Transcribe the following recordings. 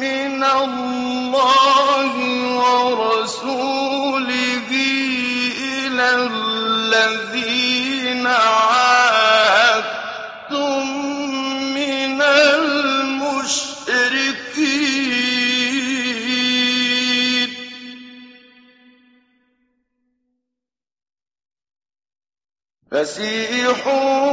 مِّنَ اللَّهِ وَرَسُولِهِ إِلَى الَّذِينَ عَاهَدتُّم مِّنَ الْمُشْرِكِينَ. فَسِيحُوا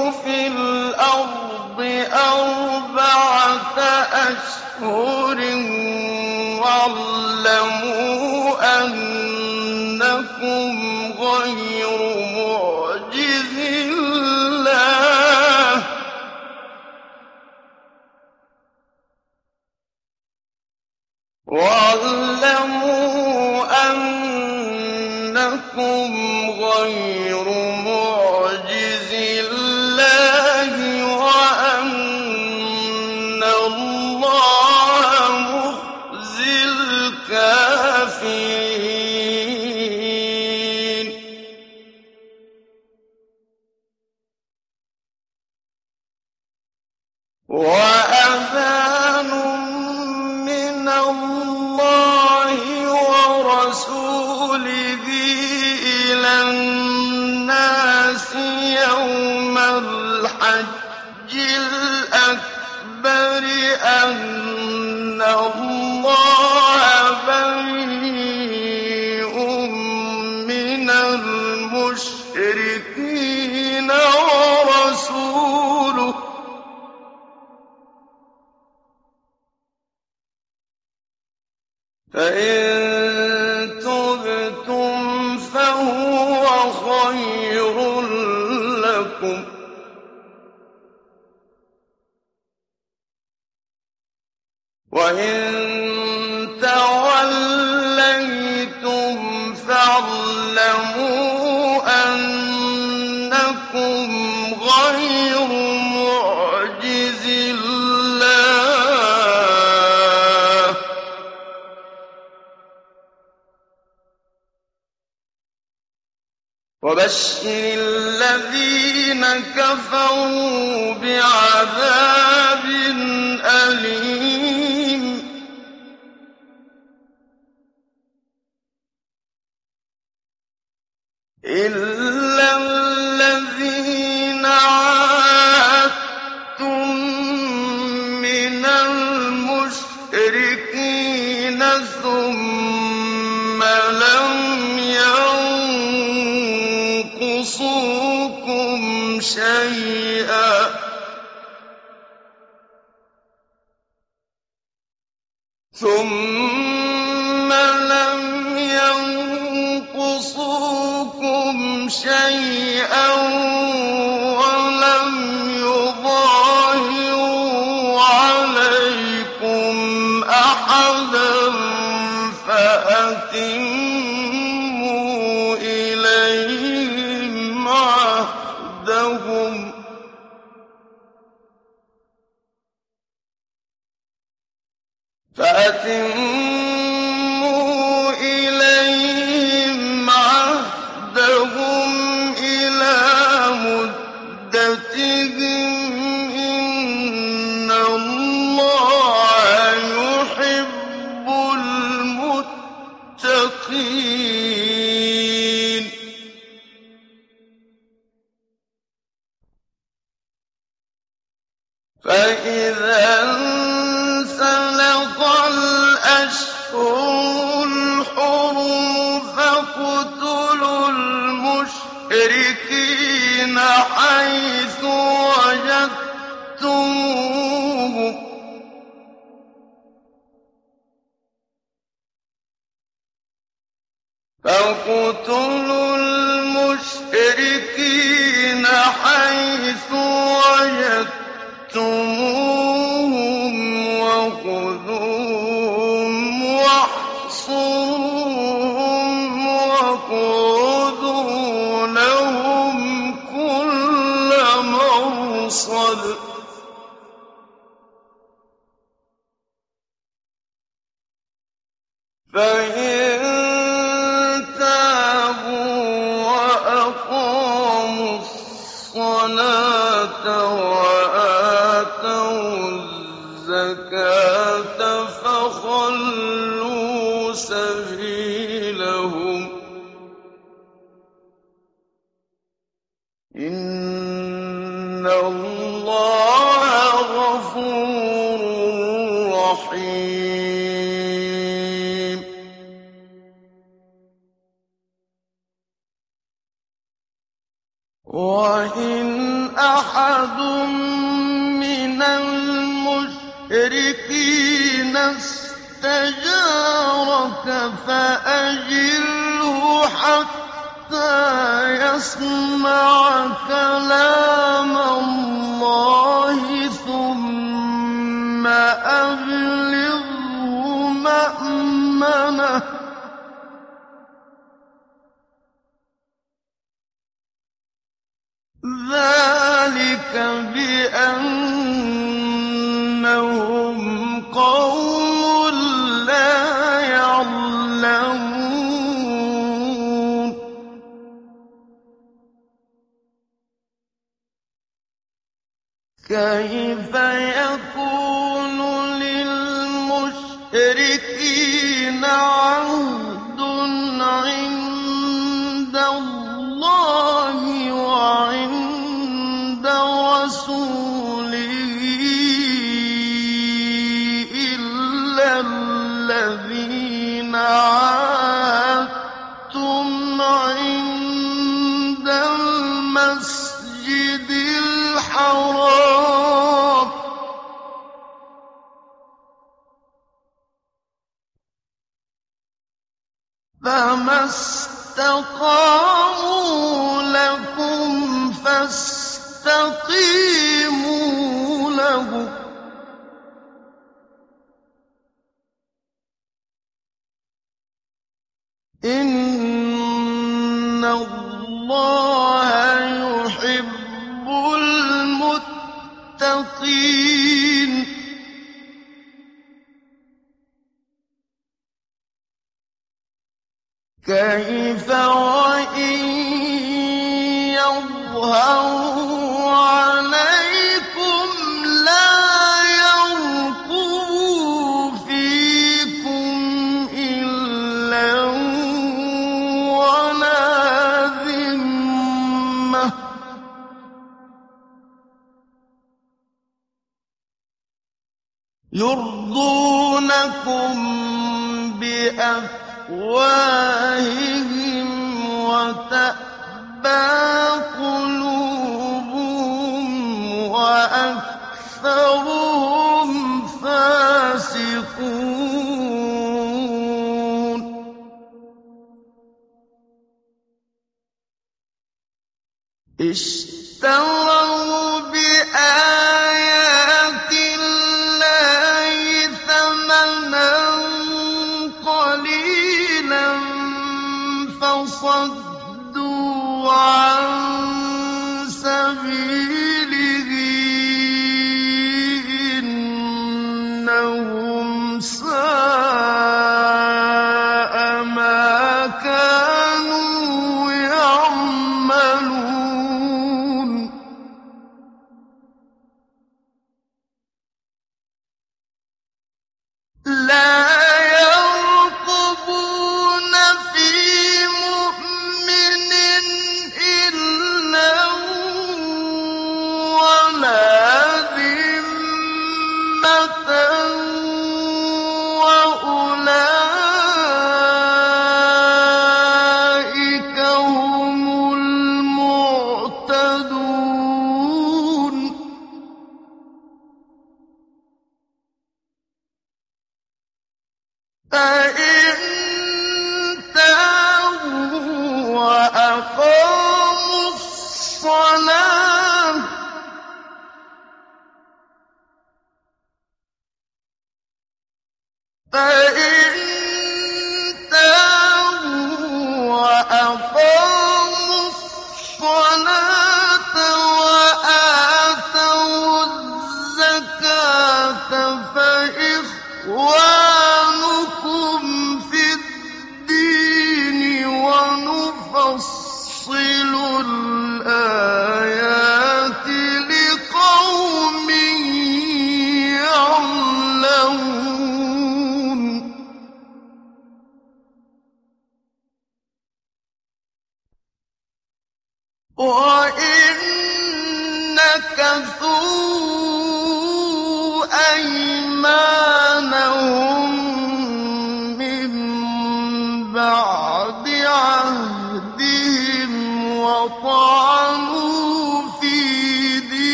حيث وجدتموه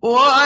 What?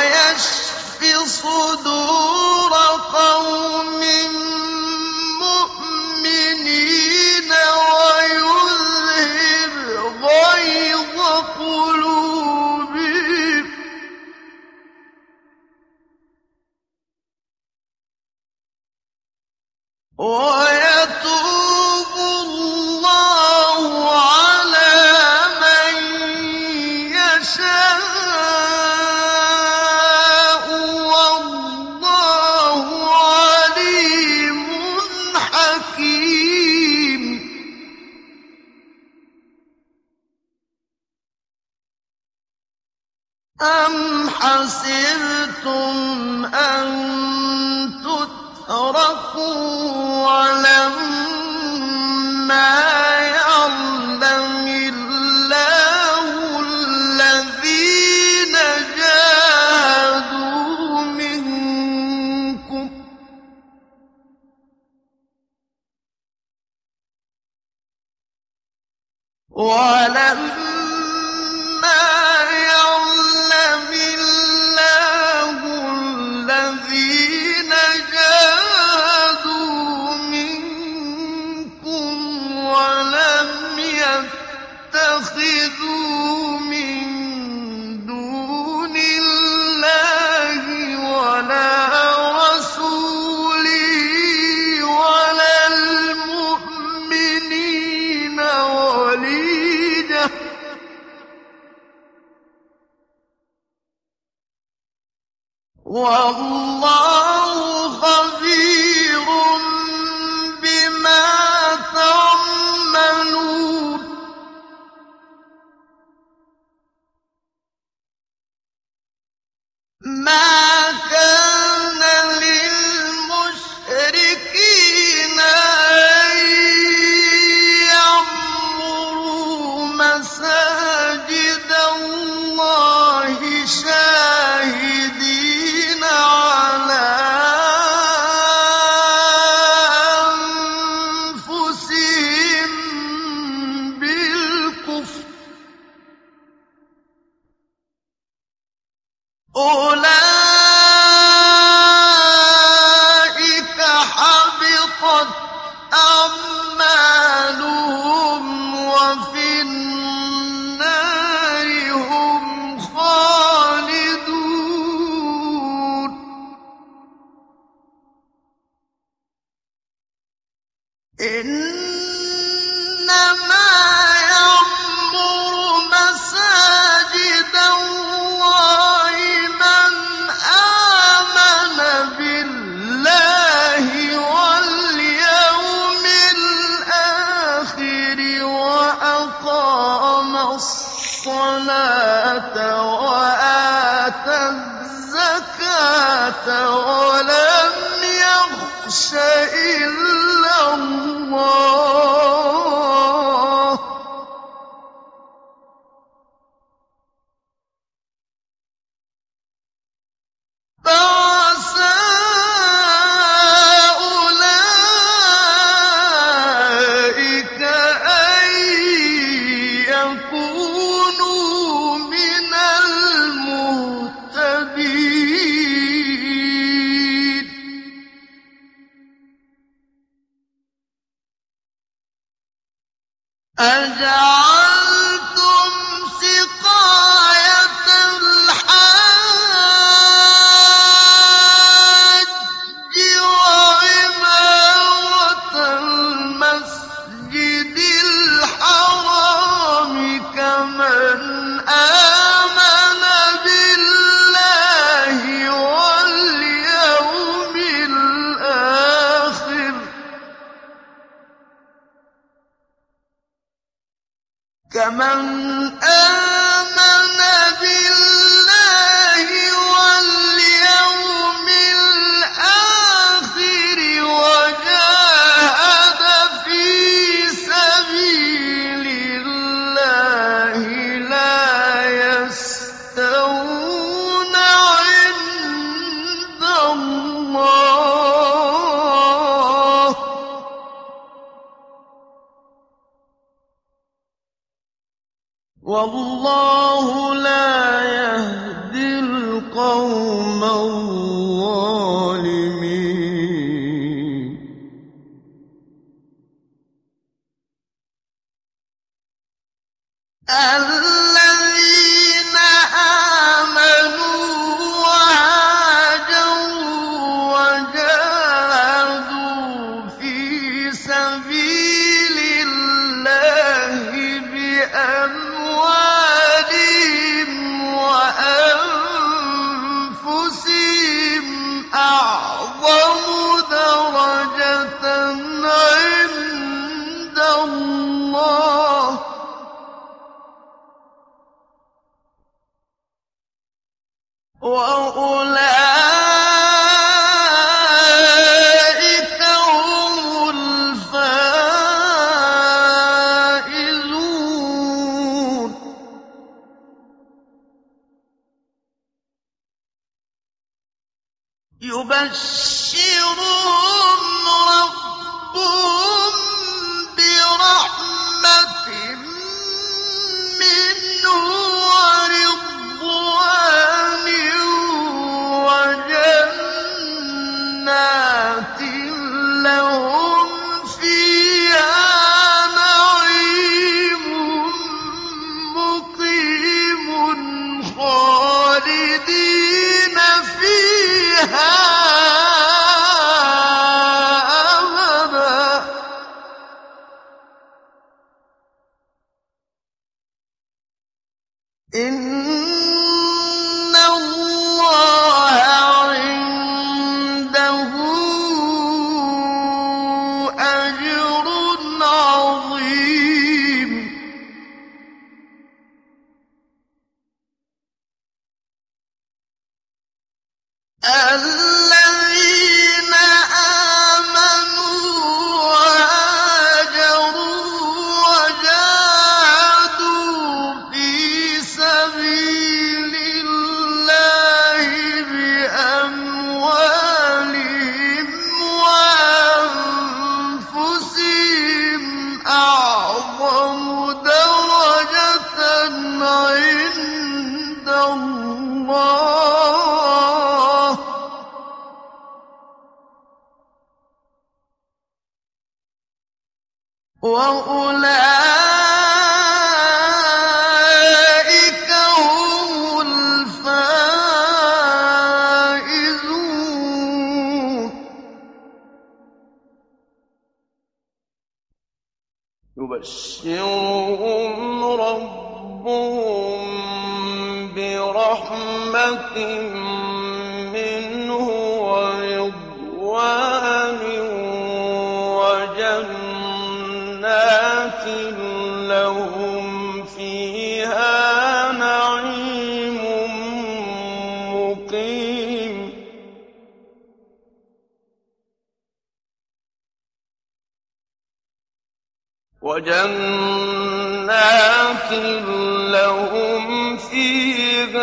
مُّقِيمٌ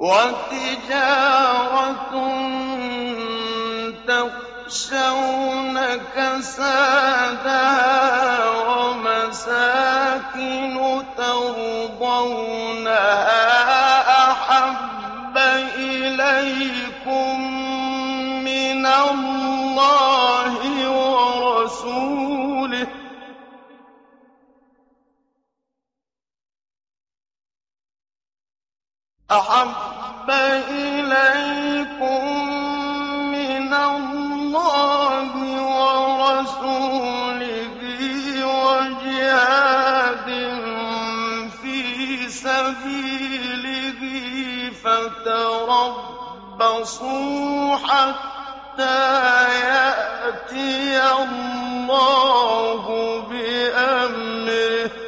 وَتِجَارَةٌ تَخْشَوْنَ كَسَادَهَا وَمَسَاكِنُ تَرْضَوْنَهَا أَحَبَّ إِلَيْكُم مِّنَ اللَّهِ وَرَسُولِهِ سَبِيلِهِ فَتَرَبَّصُوا حَتَّىٰ يَأْتِيَ اللَّهُ بِأَمْرِهِ ۗ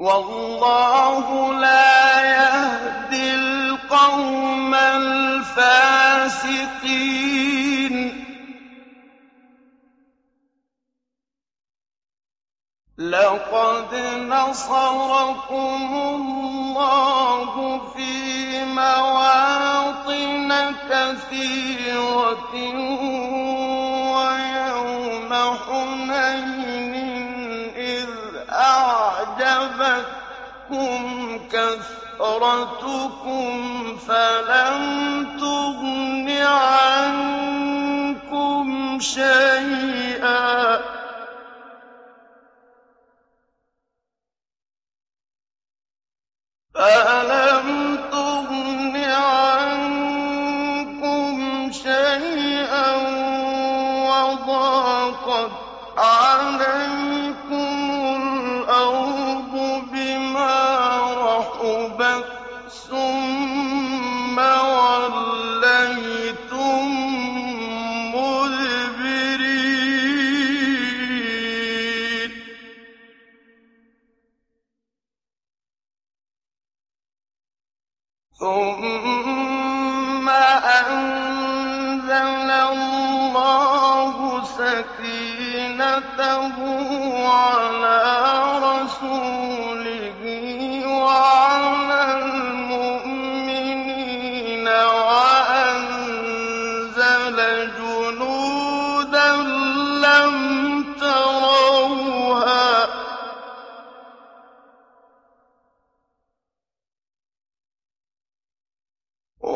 وَاللَّهُ لَا يَهْدِي الْقَوْمَ الْفَاسِقِينَ. لَقَدْ نَصَرَكُمُ اللَّهُ فِي مَوَاطِنَ كَثِيرَةٍ وَيَوْمَ حُنَيْنٍ إِذْ أَعْجَبَتْكُمْ كَثْرَتُكُمْ فَلَمْ تُغْنِ عَنكُمْ شَيْئًا. وَضَاقَتْ عَلَيْكُمُ ثُمَّ أَنزَلَ اللَّهُ سَكِينَتَهُ عَلَىٰ رَسُولِهِ وَعَلَى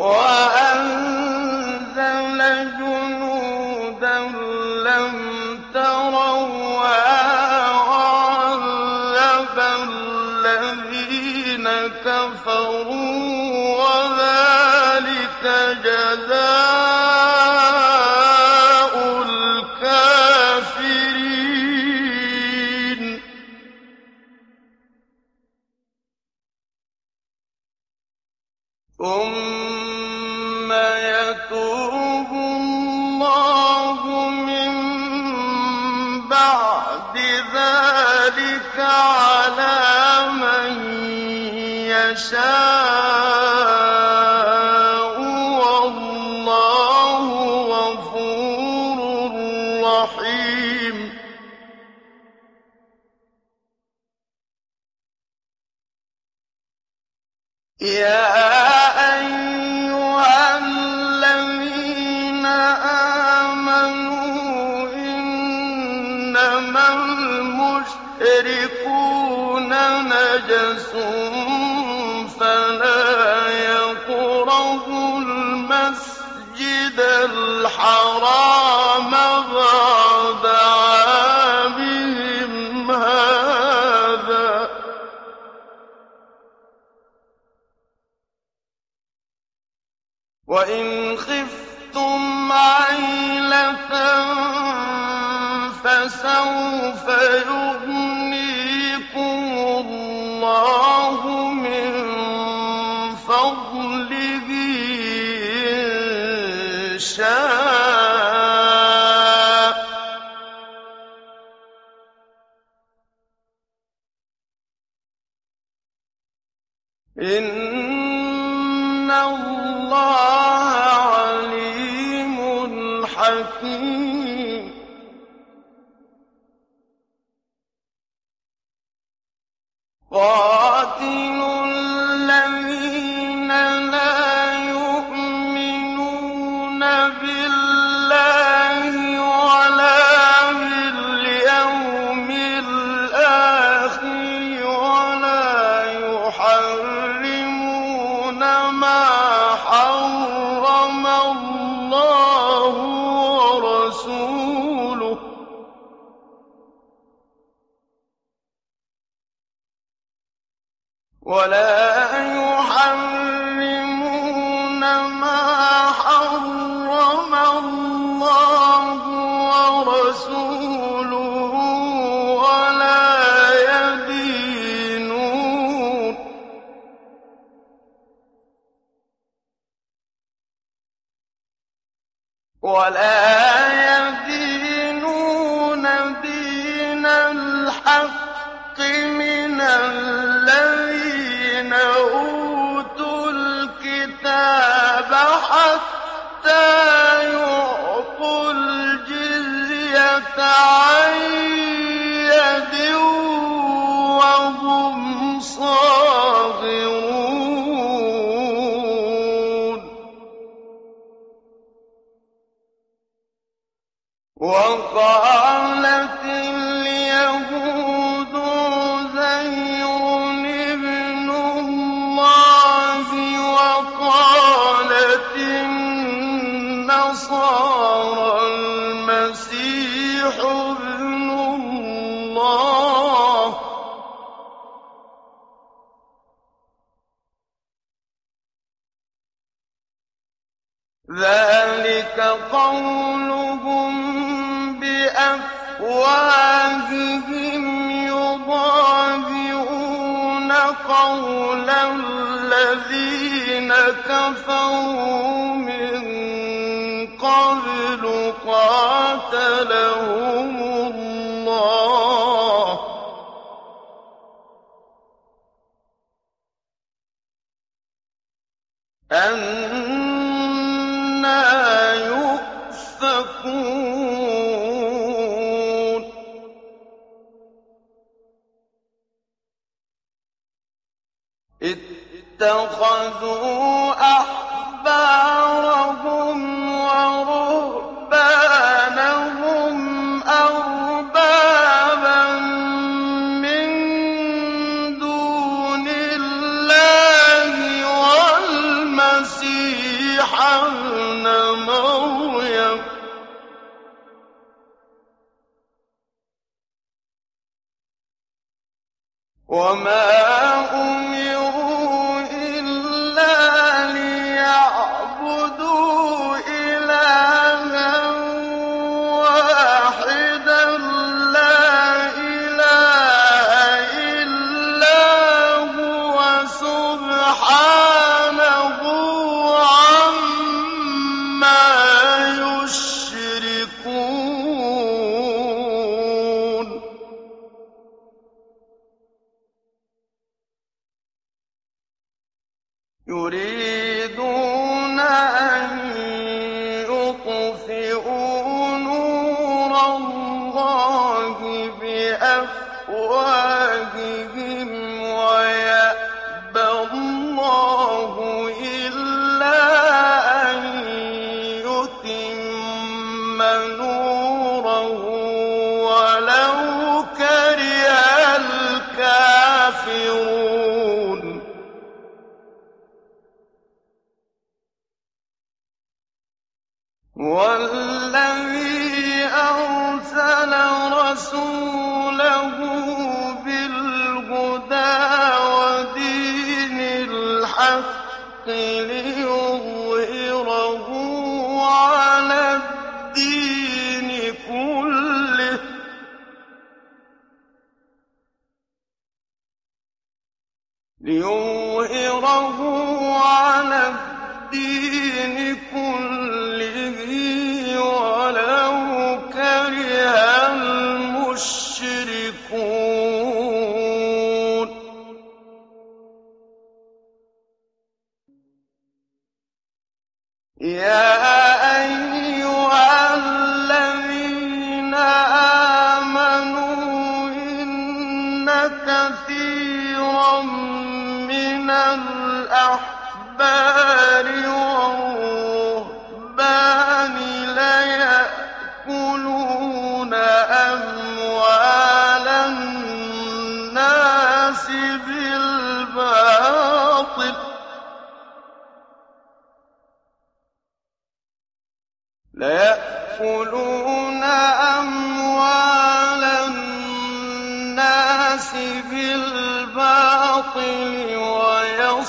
وأ... عَلَىٰ مَن يَشَاءُ ۗ. بَعْدَ عَامِهِمْ هَٰذَا ۚ. وَإِنْ خِفْتُمْ عَيْلَةً يُشْرِكُونَ يُرِيدُونَ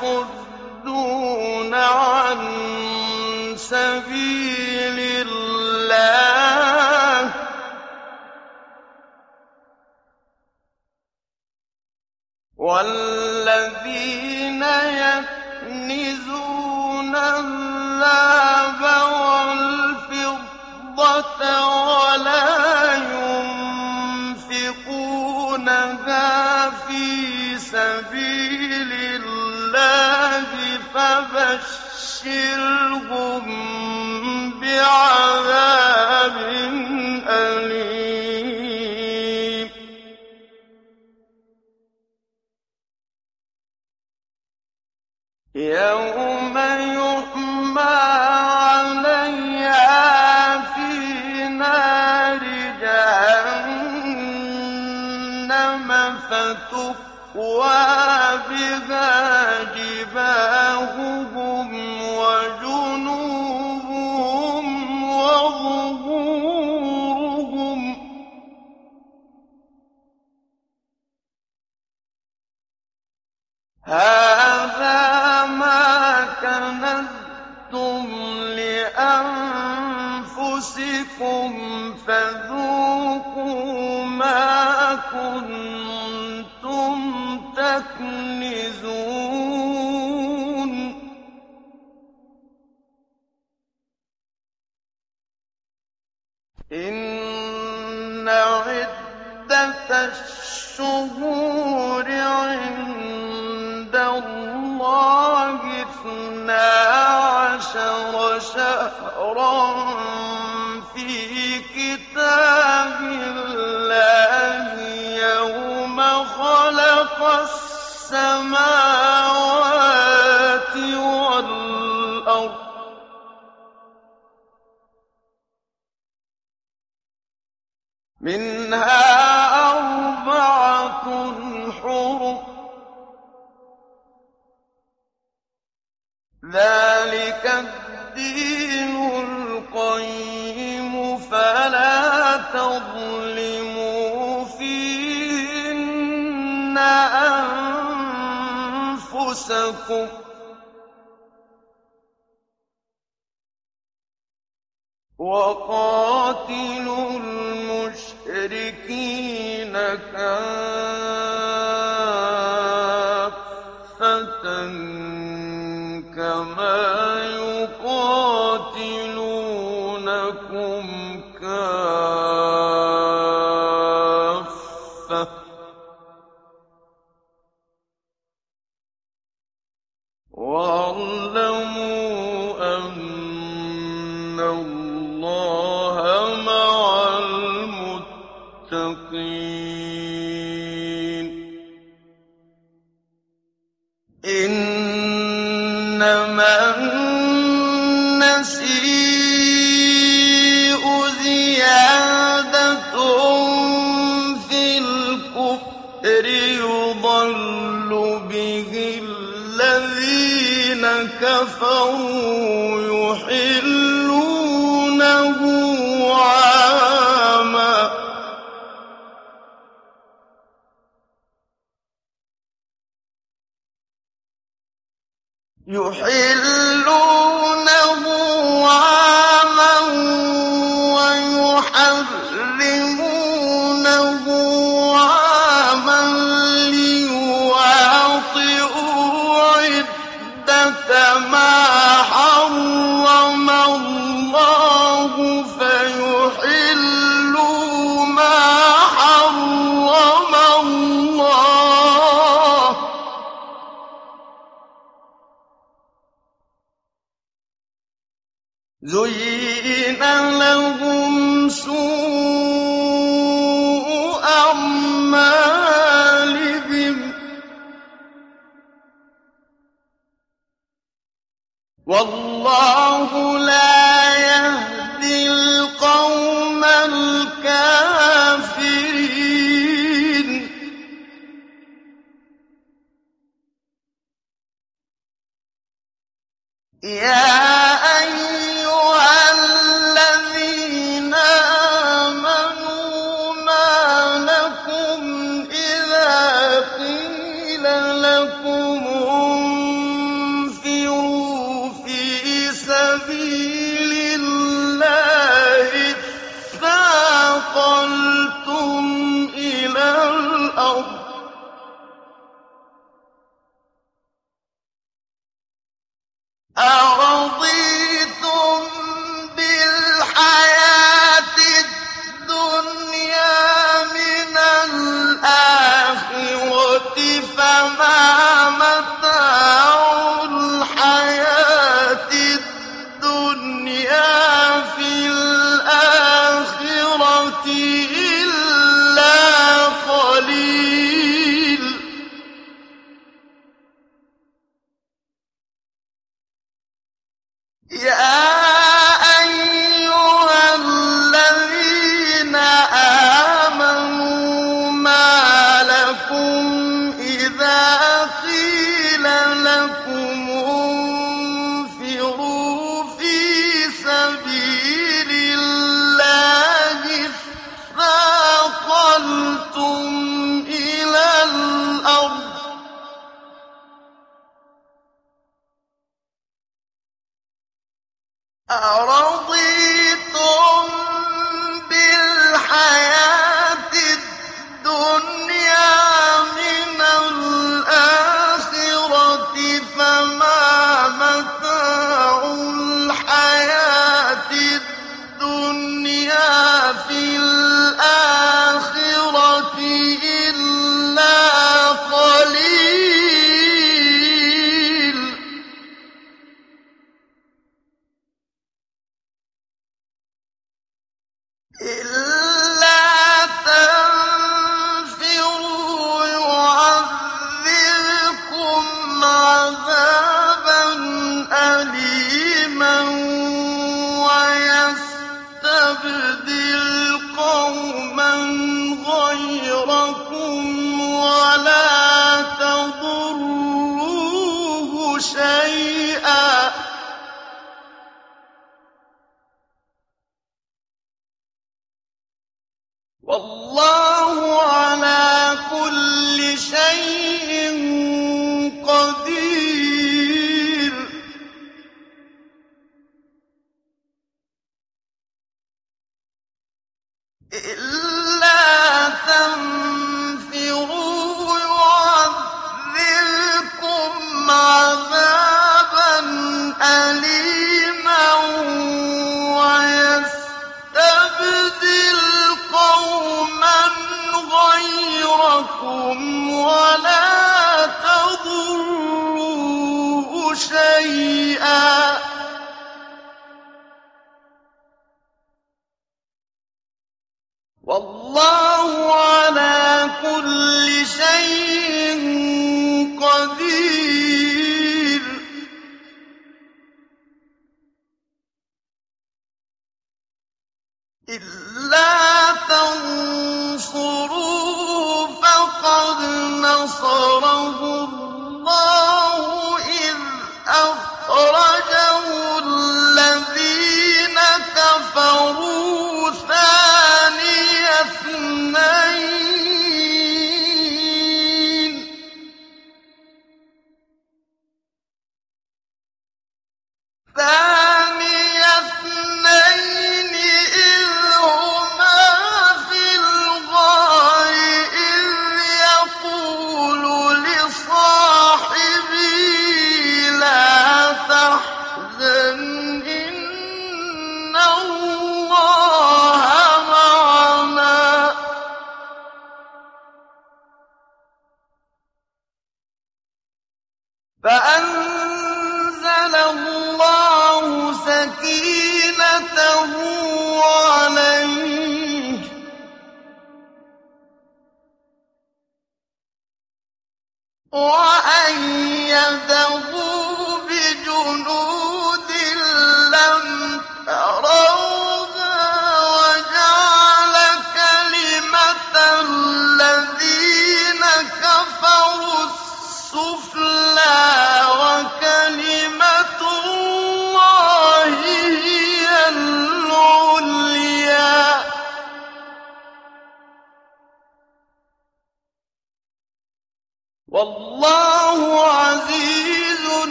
وَيَصُدُّونَ عَن سَبِيلِ سَبِيلِ اللَّهِ فَبَشِّرْهُم بِعَذَابٍ أَلِيمٍ. يَوْمَ يُحْمَىٰ عَلَيْهَا فِي نَارِ جَهَنَّمَ فَتُكْوَىٰ بِهَا جِبَاهُهُمْ وَجُنُوبُهُمْ وَظُهُورُهُمْ ۖ. هَٰذَا مَا كَنَزْتُمْ لِأَنفُسِكُمْ فَذُوقُوا مَا كُنتُمْ شَهْرًا فِي كِتَابِ اللَّهِ يَوْمَ خَلَقَ السَّمَاوَاتِ وَالْأَرْضَ ۚ. مِنْهَا أَرْبَعَةٌ حُرُمٌ ۚ. ذَٰلِكَ الدِّينُ الْقَيِّمُ ۚ فَلَا تَظْلِمُوا فِيهِنَّ أَنفُسَكُمْ ۚ وَقَاتِلُوا الْمُشْرِكِينَ كَافَّةً كَفَرُوا يُحِلُّونَهُ عَامًا.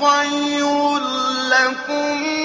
خَيْرٌ لَّكُمْ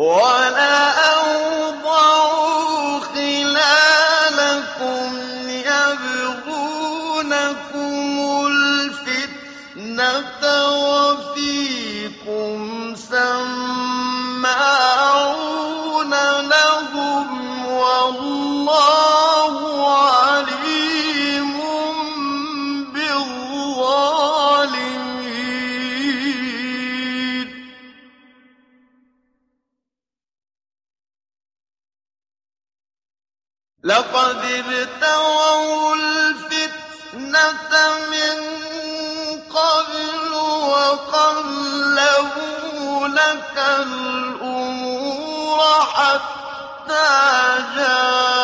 ولا اسْتَوَوُا الْفِتْنَةَ مِن قَبْلُ وَقَلَّبُوا لَكَ الْأُمُورَ حَتَّىٰ جَاءَ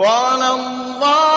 وَعَلَى اللَّهِ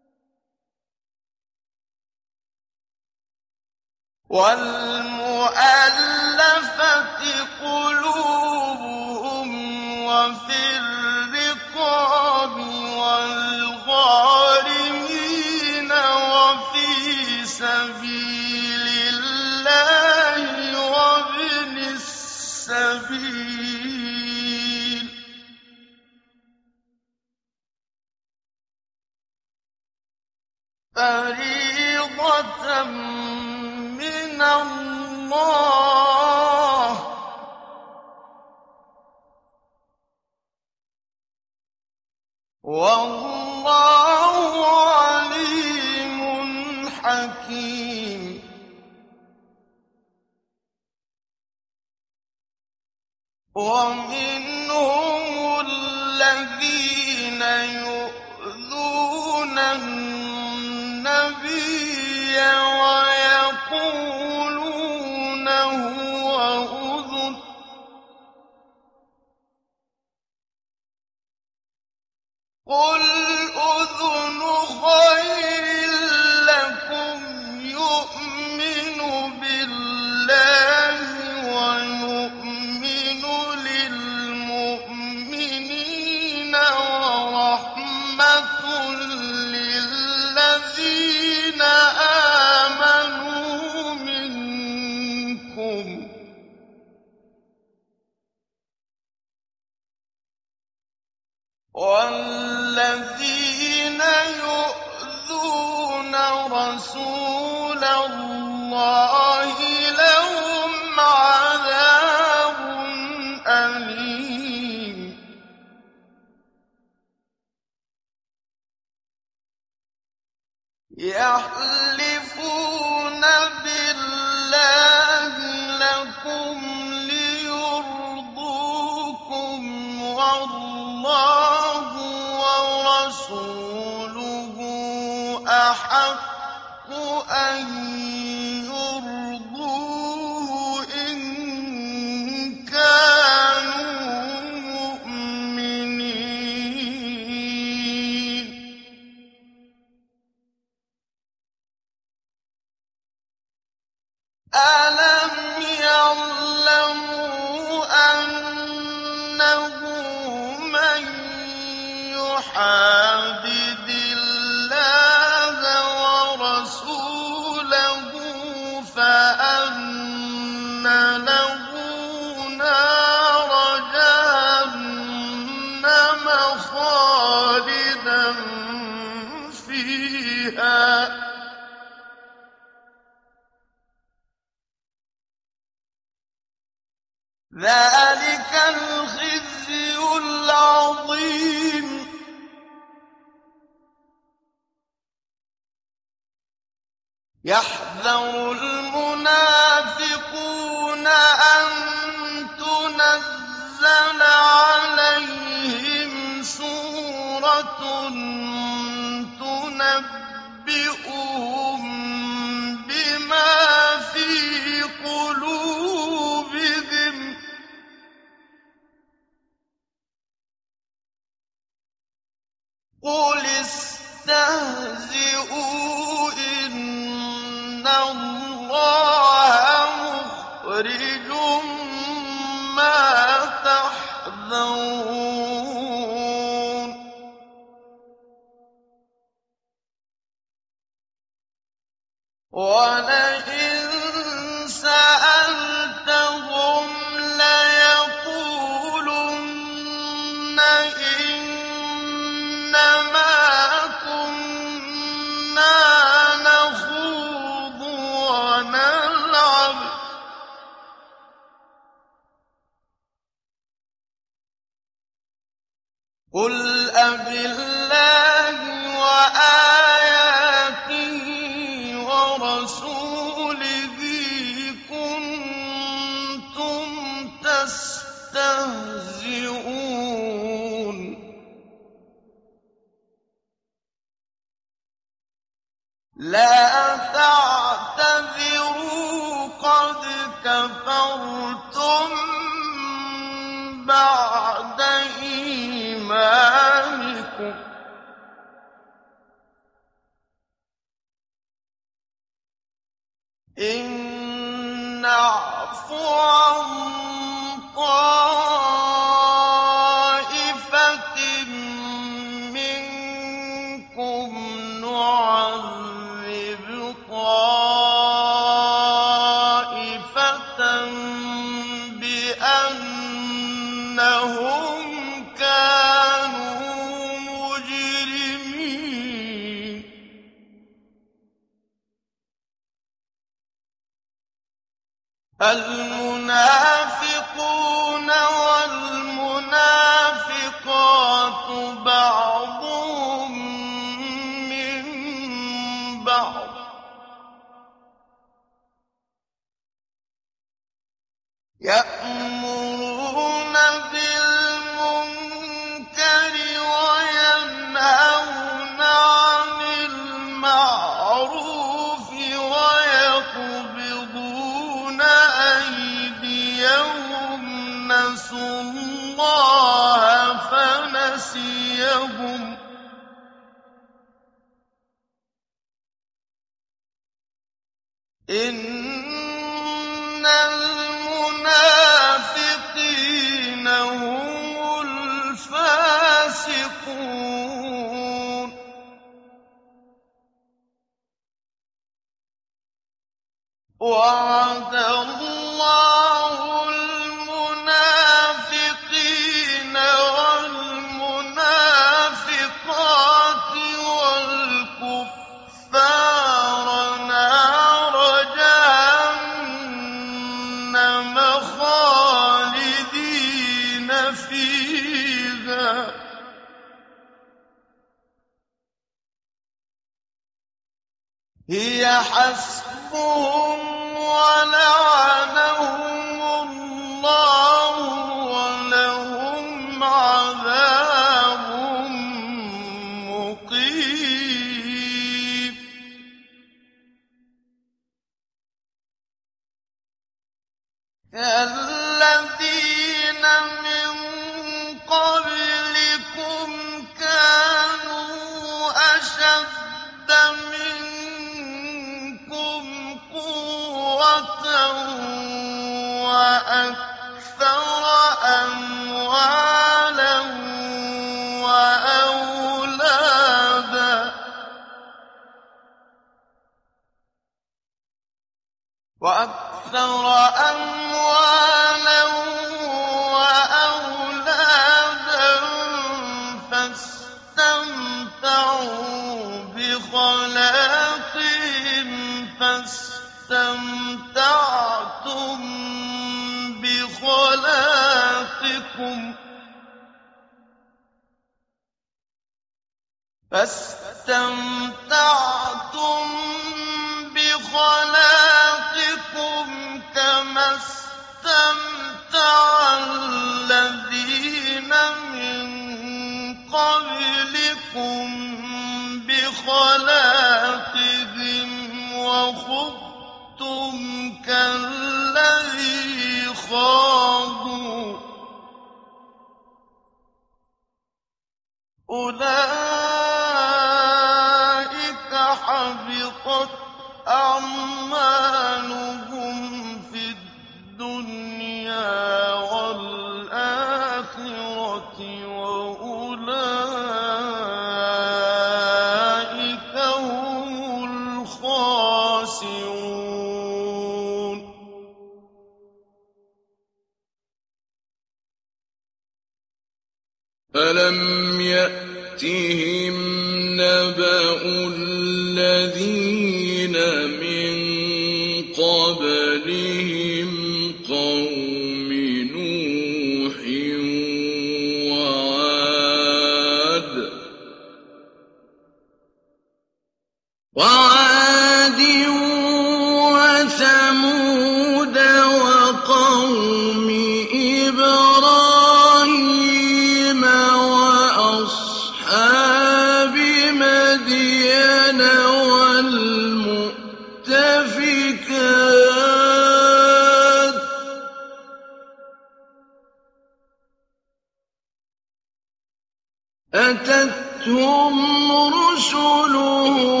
أَتَتْهُمْ رُسُلُهُم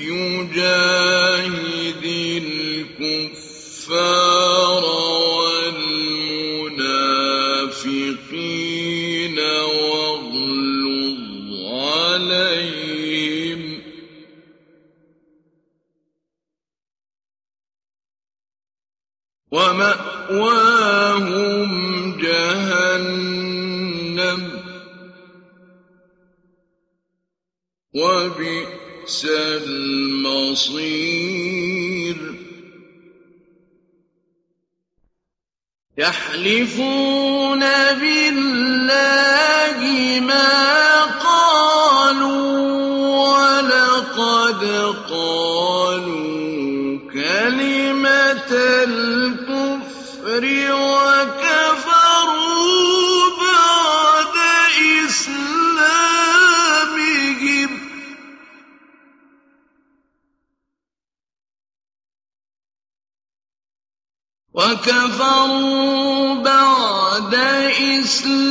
يجاهد الكفار والمنافقين واغلظ عليهم. ومأواهم يحلفون بالله ما قالوا ولقد قالوا كلمة الكفر وكفروا بعد إسلامهم وكفروا Muslim.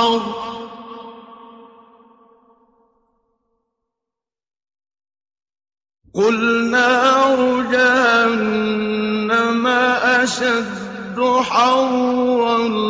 الحرب قُلْ نَارُ جَهَنَّمَ أَشَدُّ حَرًّا ۚ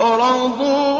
رضوا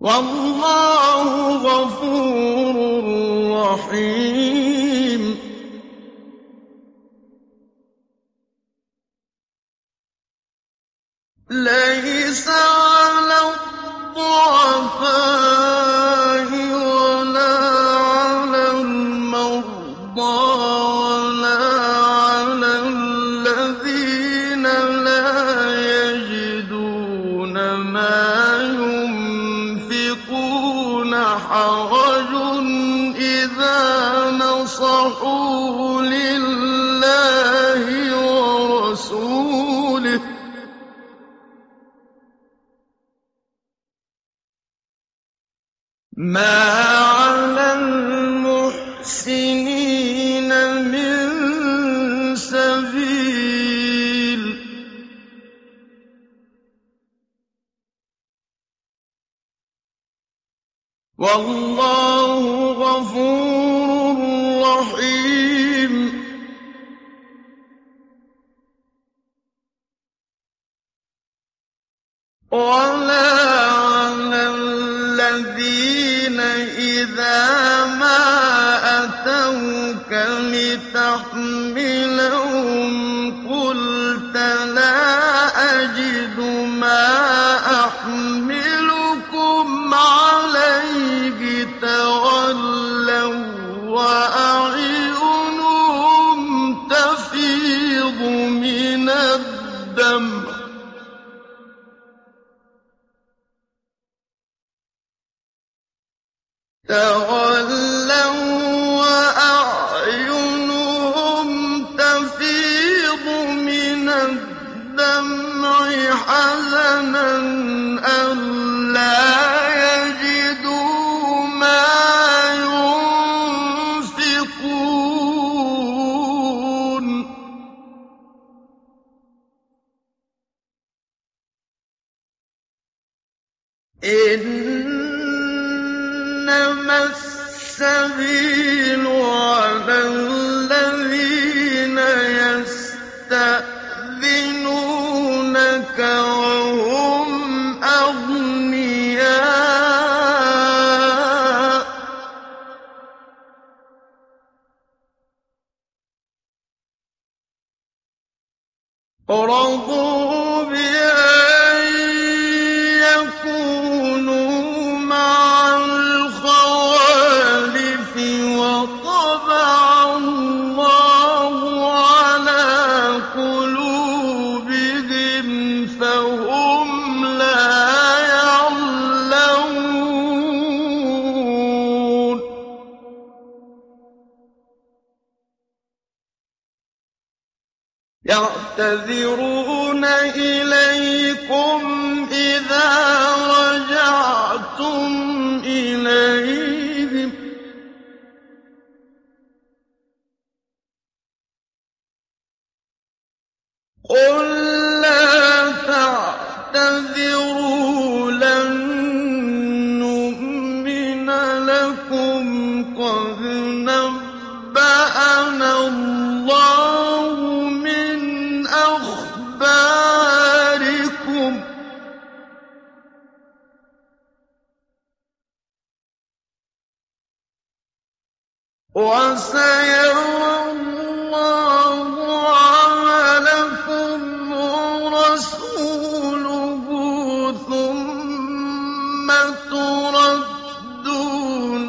والله غفور رحيم.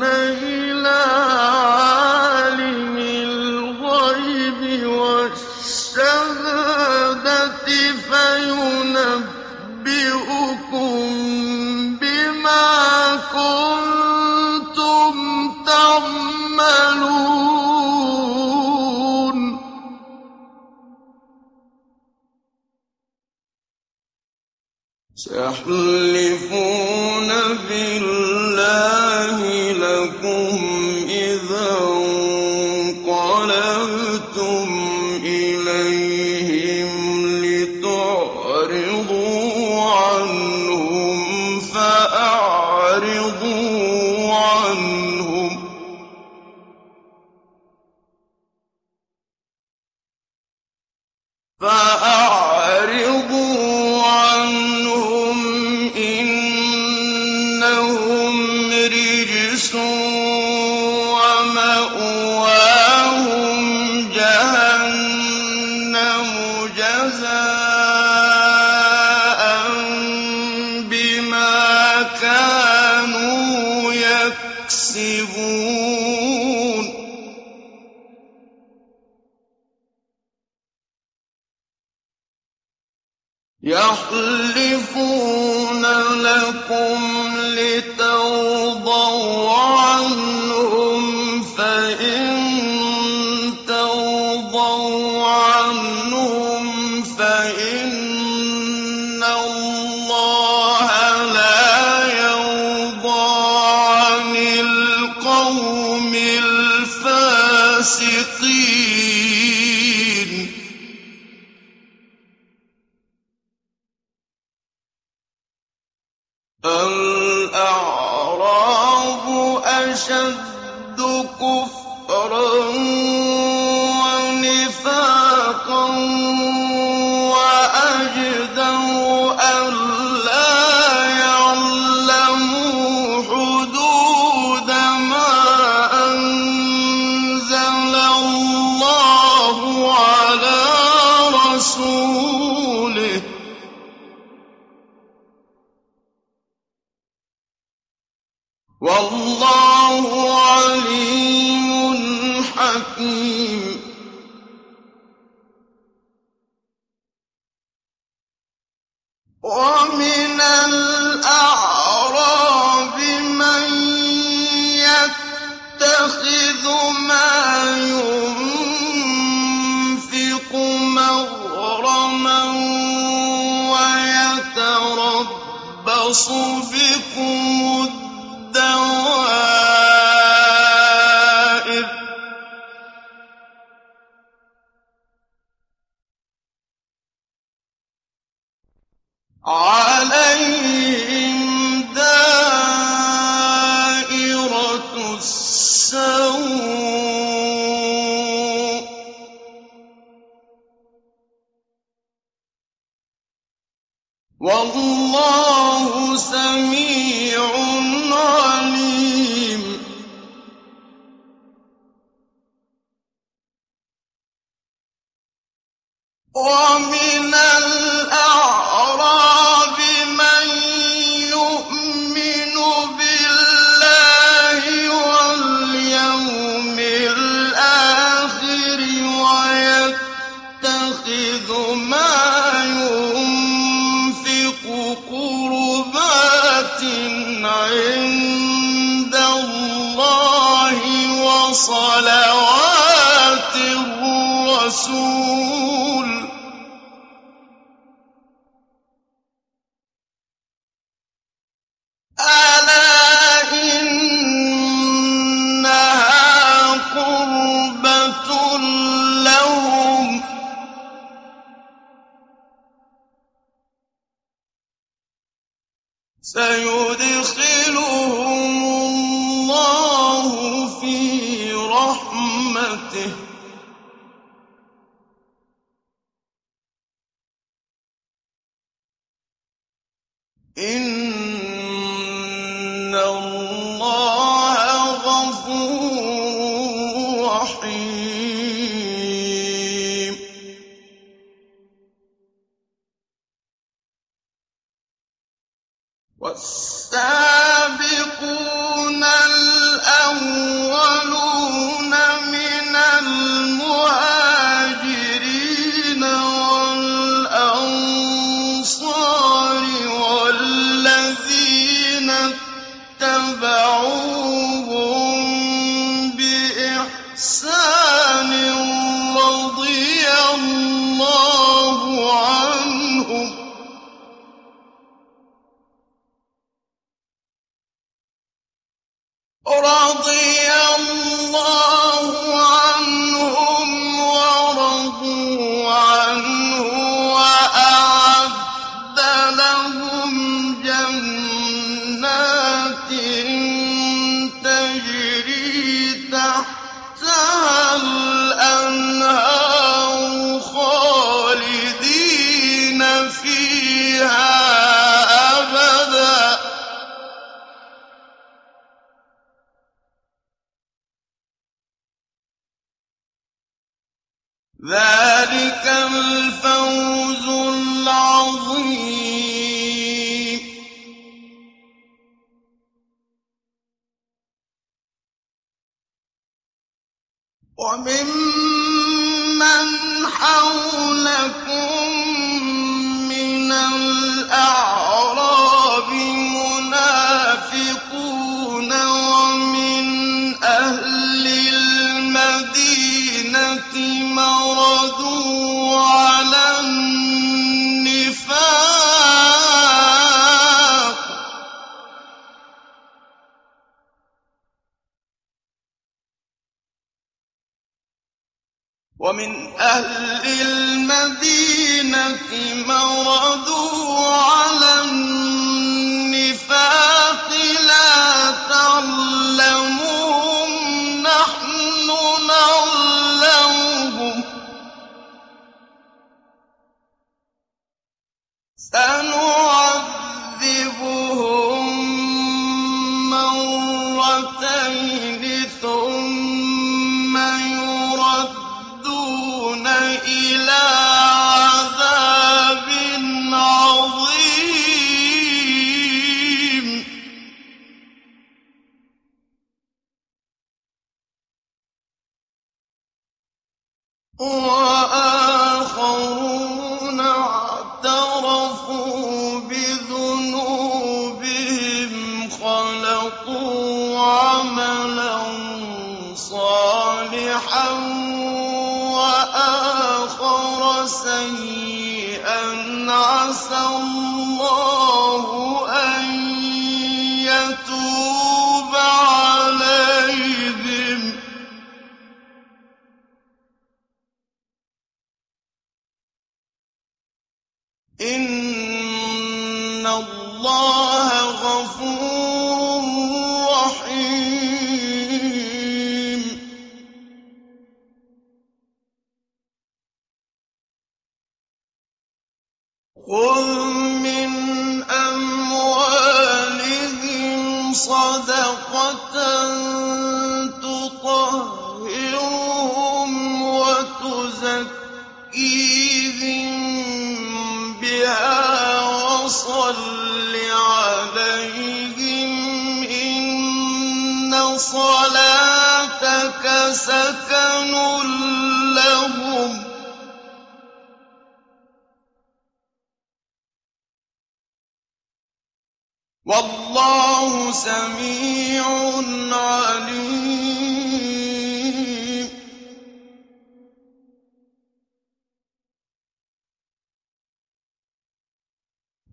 تُرَدُّونَ us. صدقة تطهرهم وتزكيهم بها وصل عليهم إن صلاتك سكن لهم. والله سميع عليم.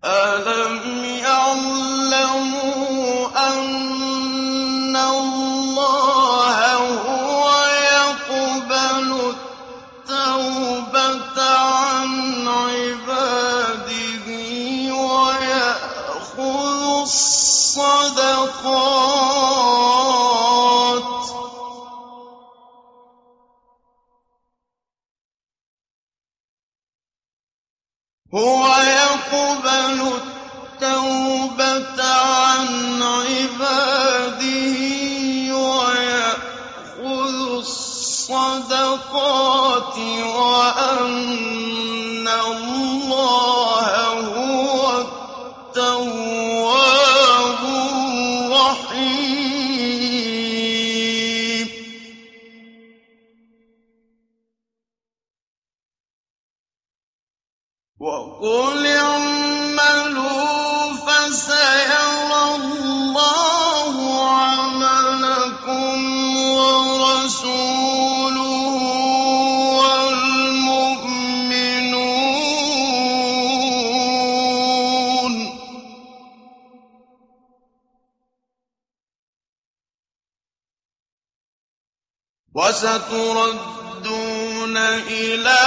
ألم يعلموا أن الله الصدقات. هو يقبل التوبة عن عباده ويأخذ الصدقات وأن الله وستردون إلى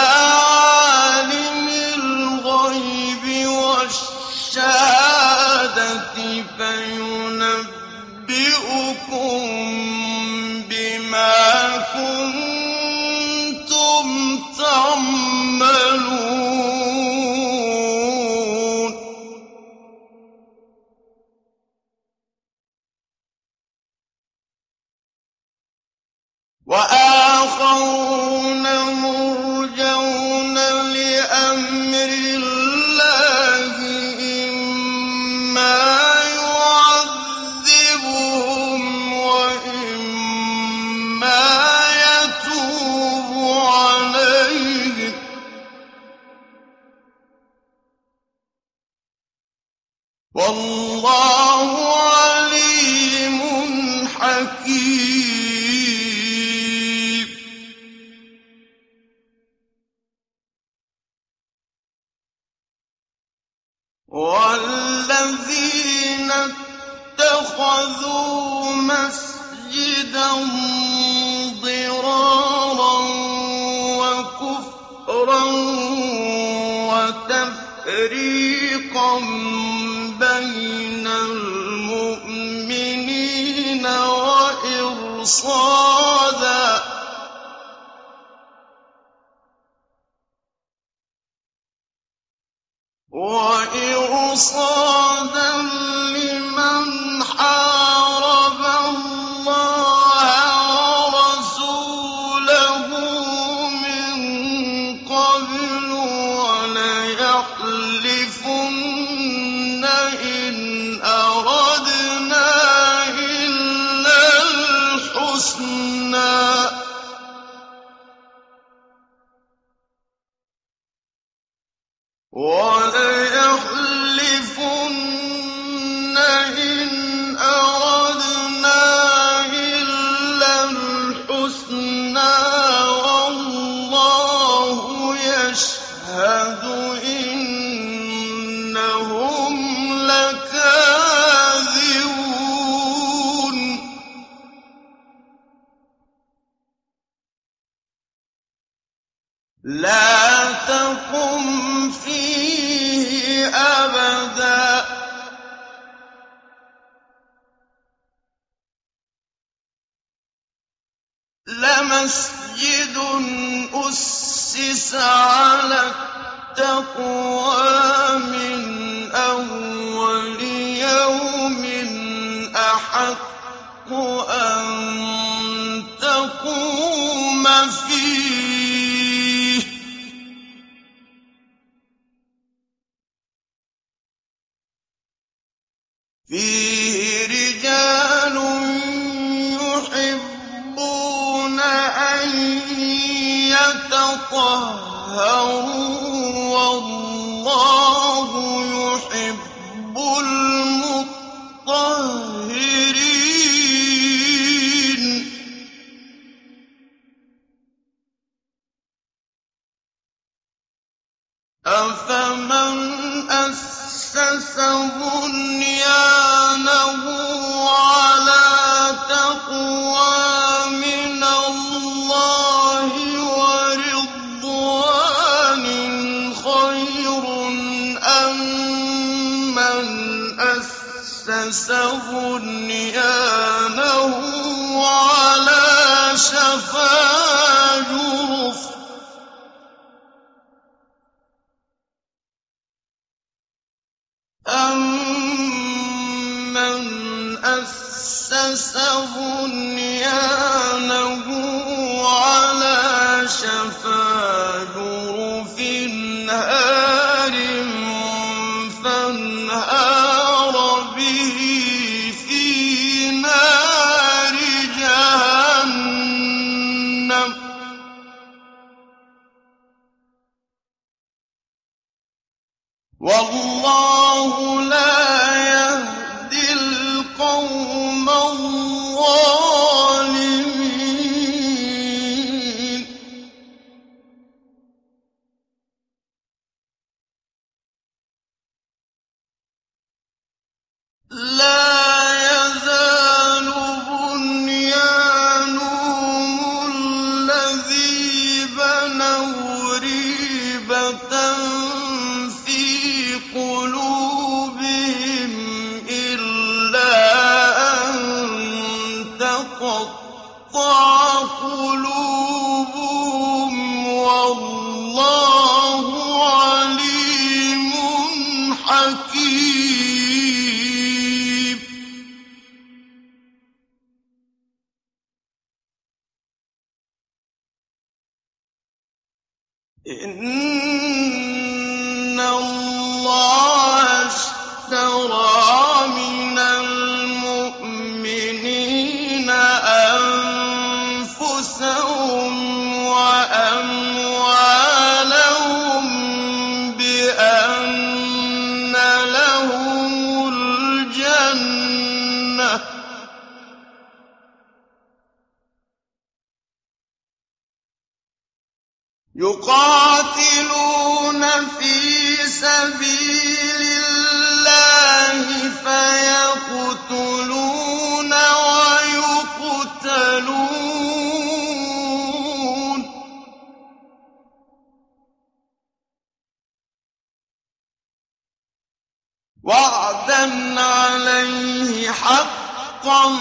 حَقًّا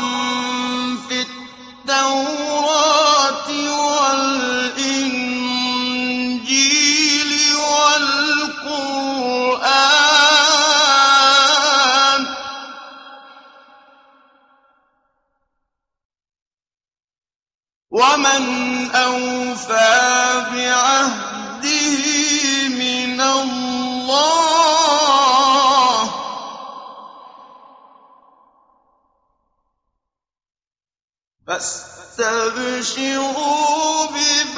فِي التَّوْرَاةِ. فاستبشروا ببيعكم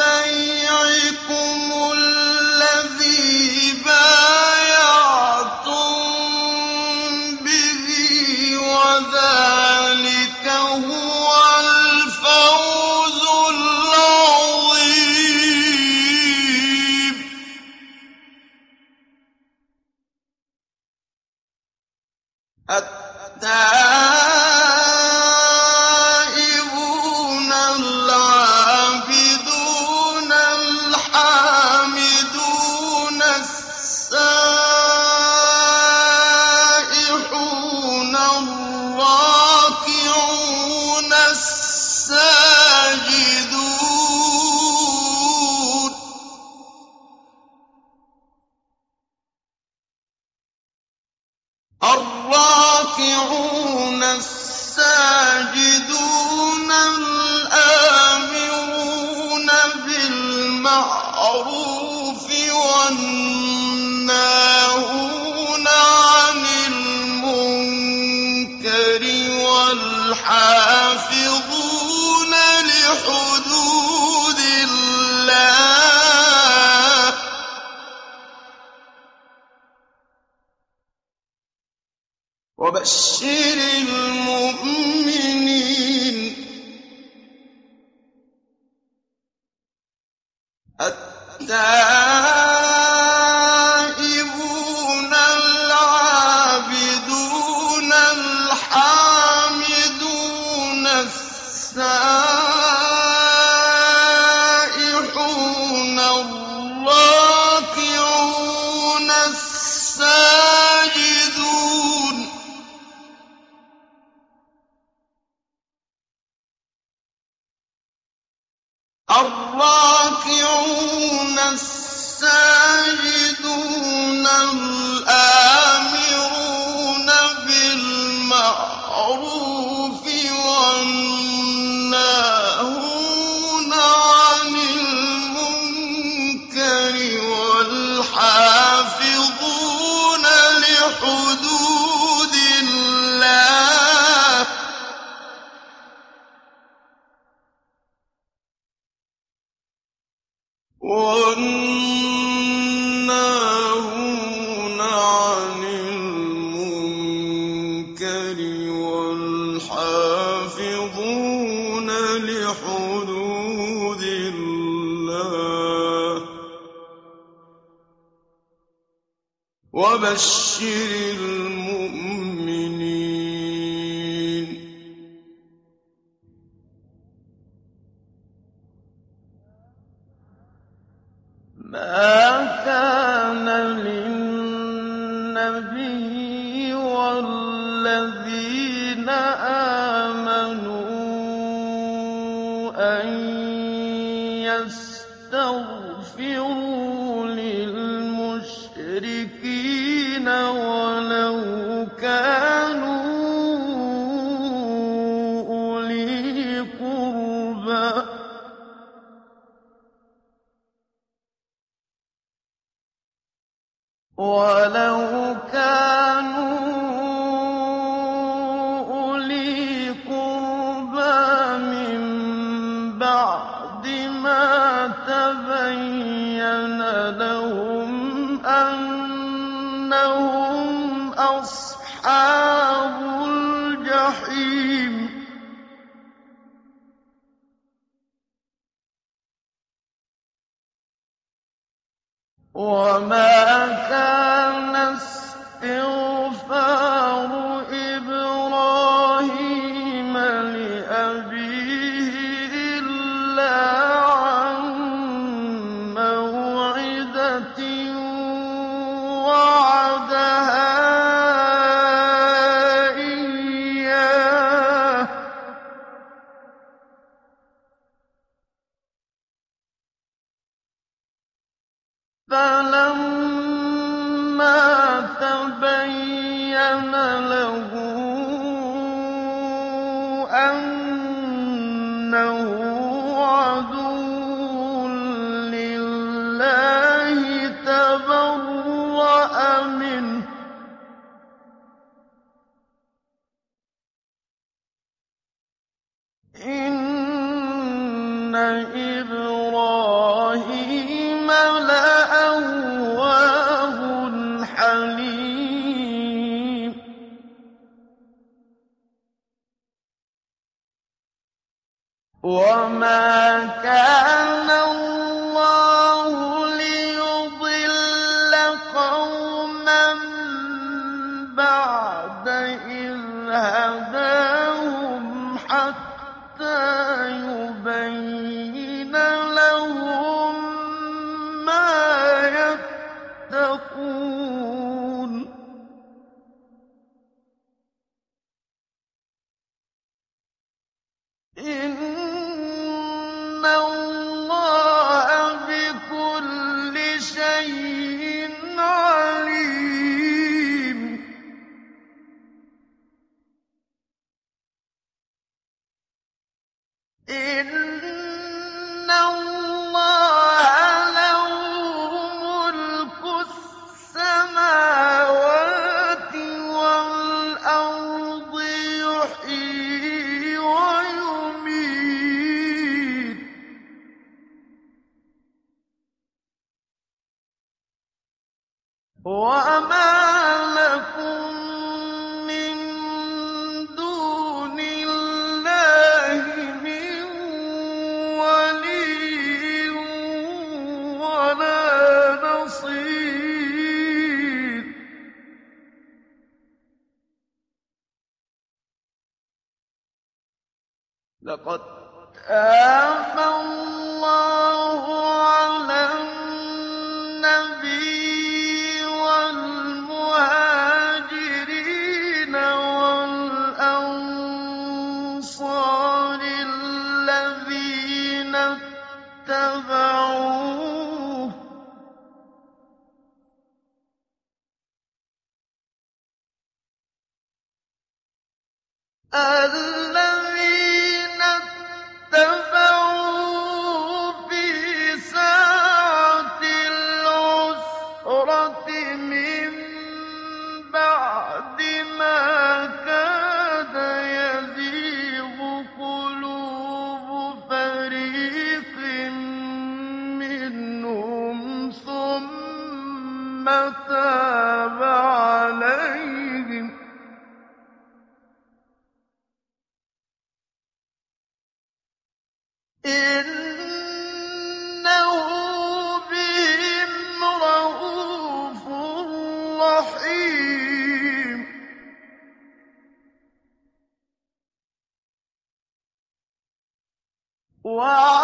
وَعَلَى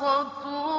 مَخْمَصَةٌ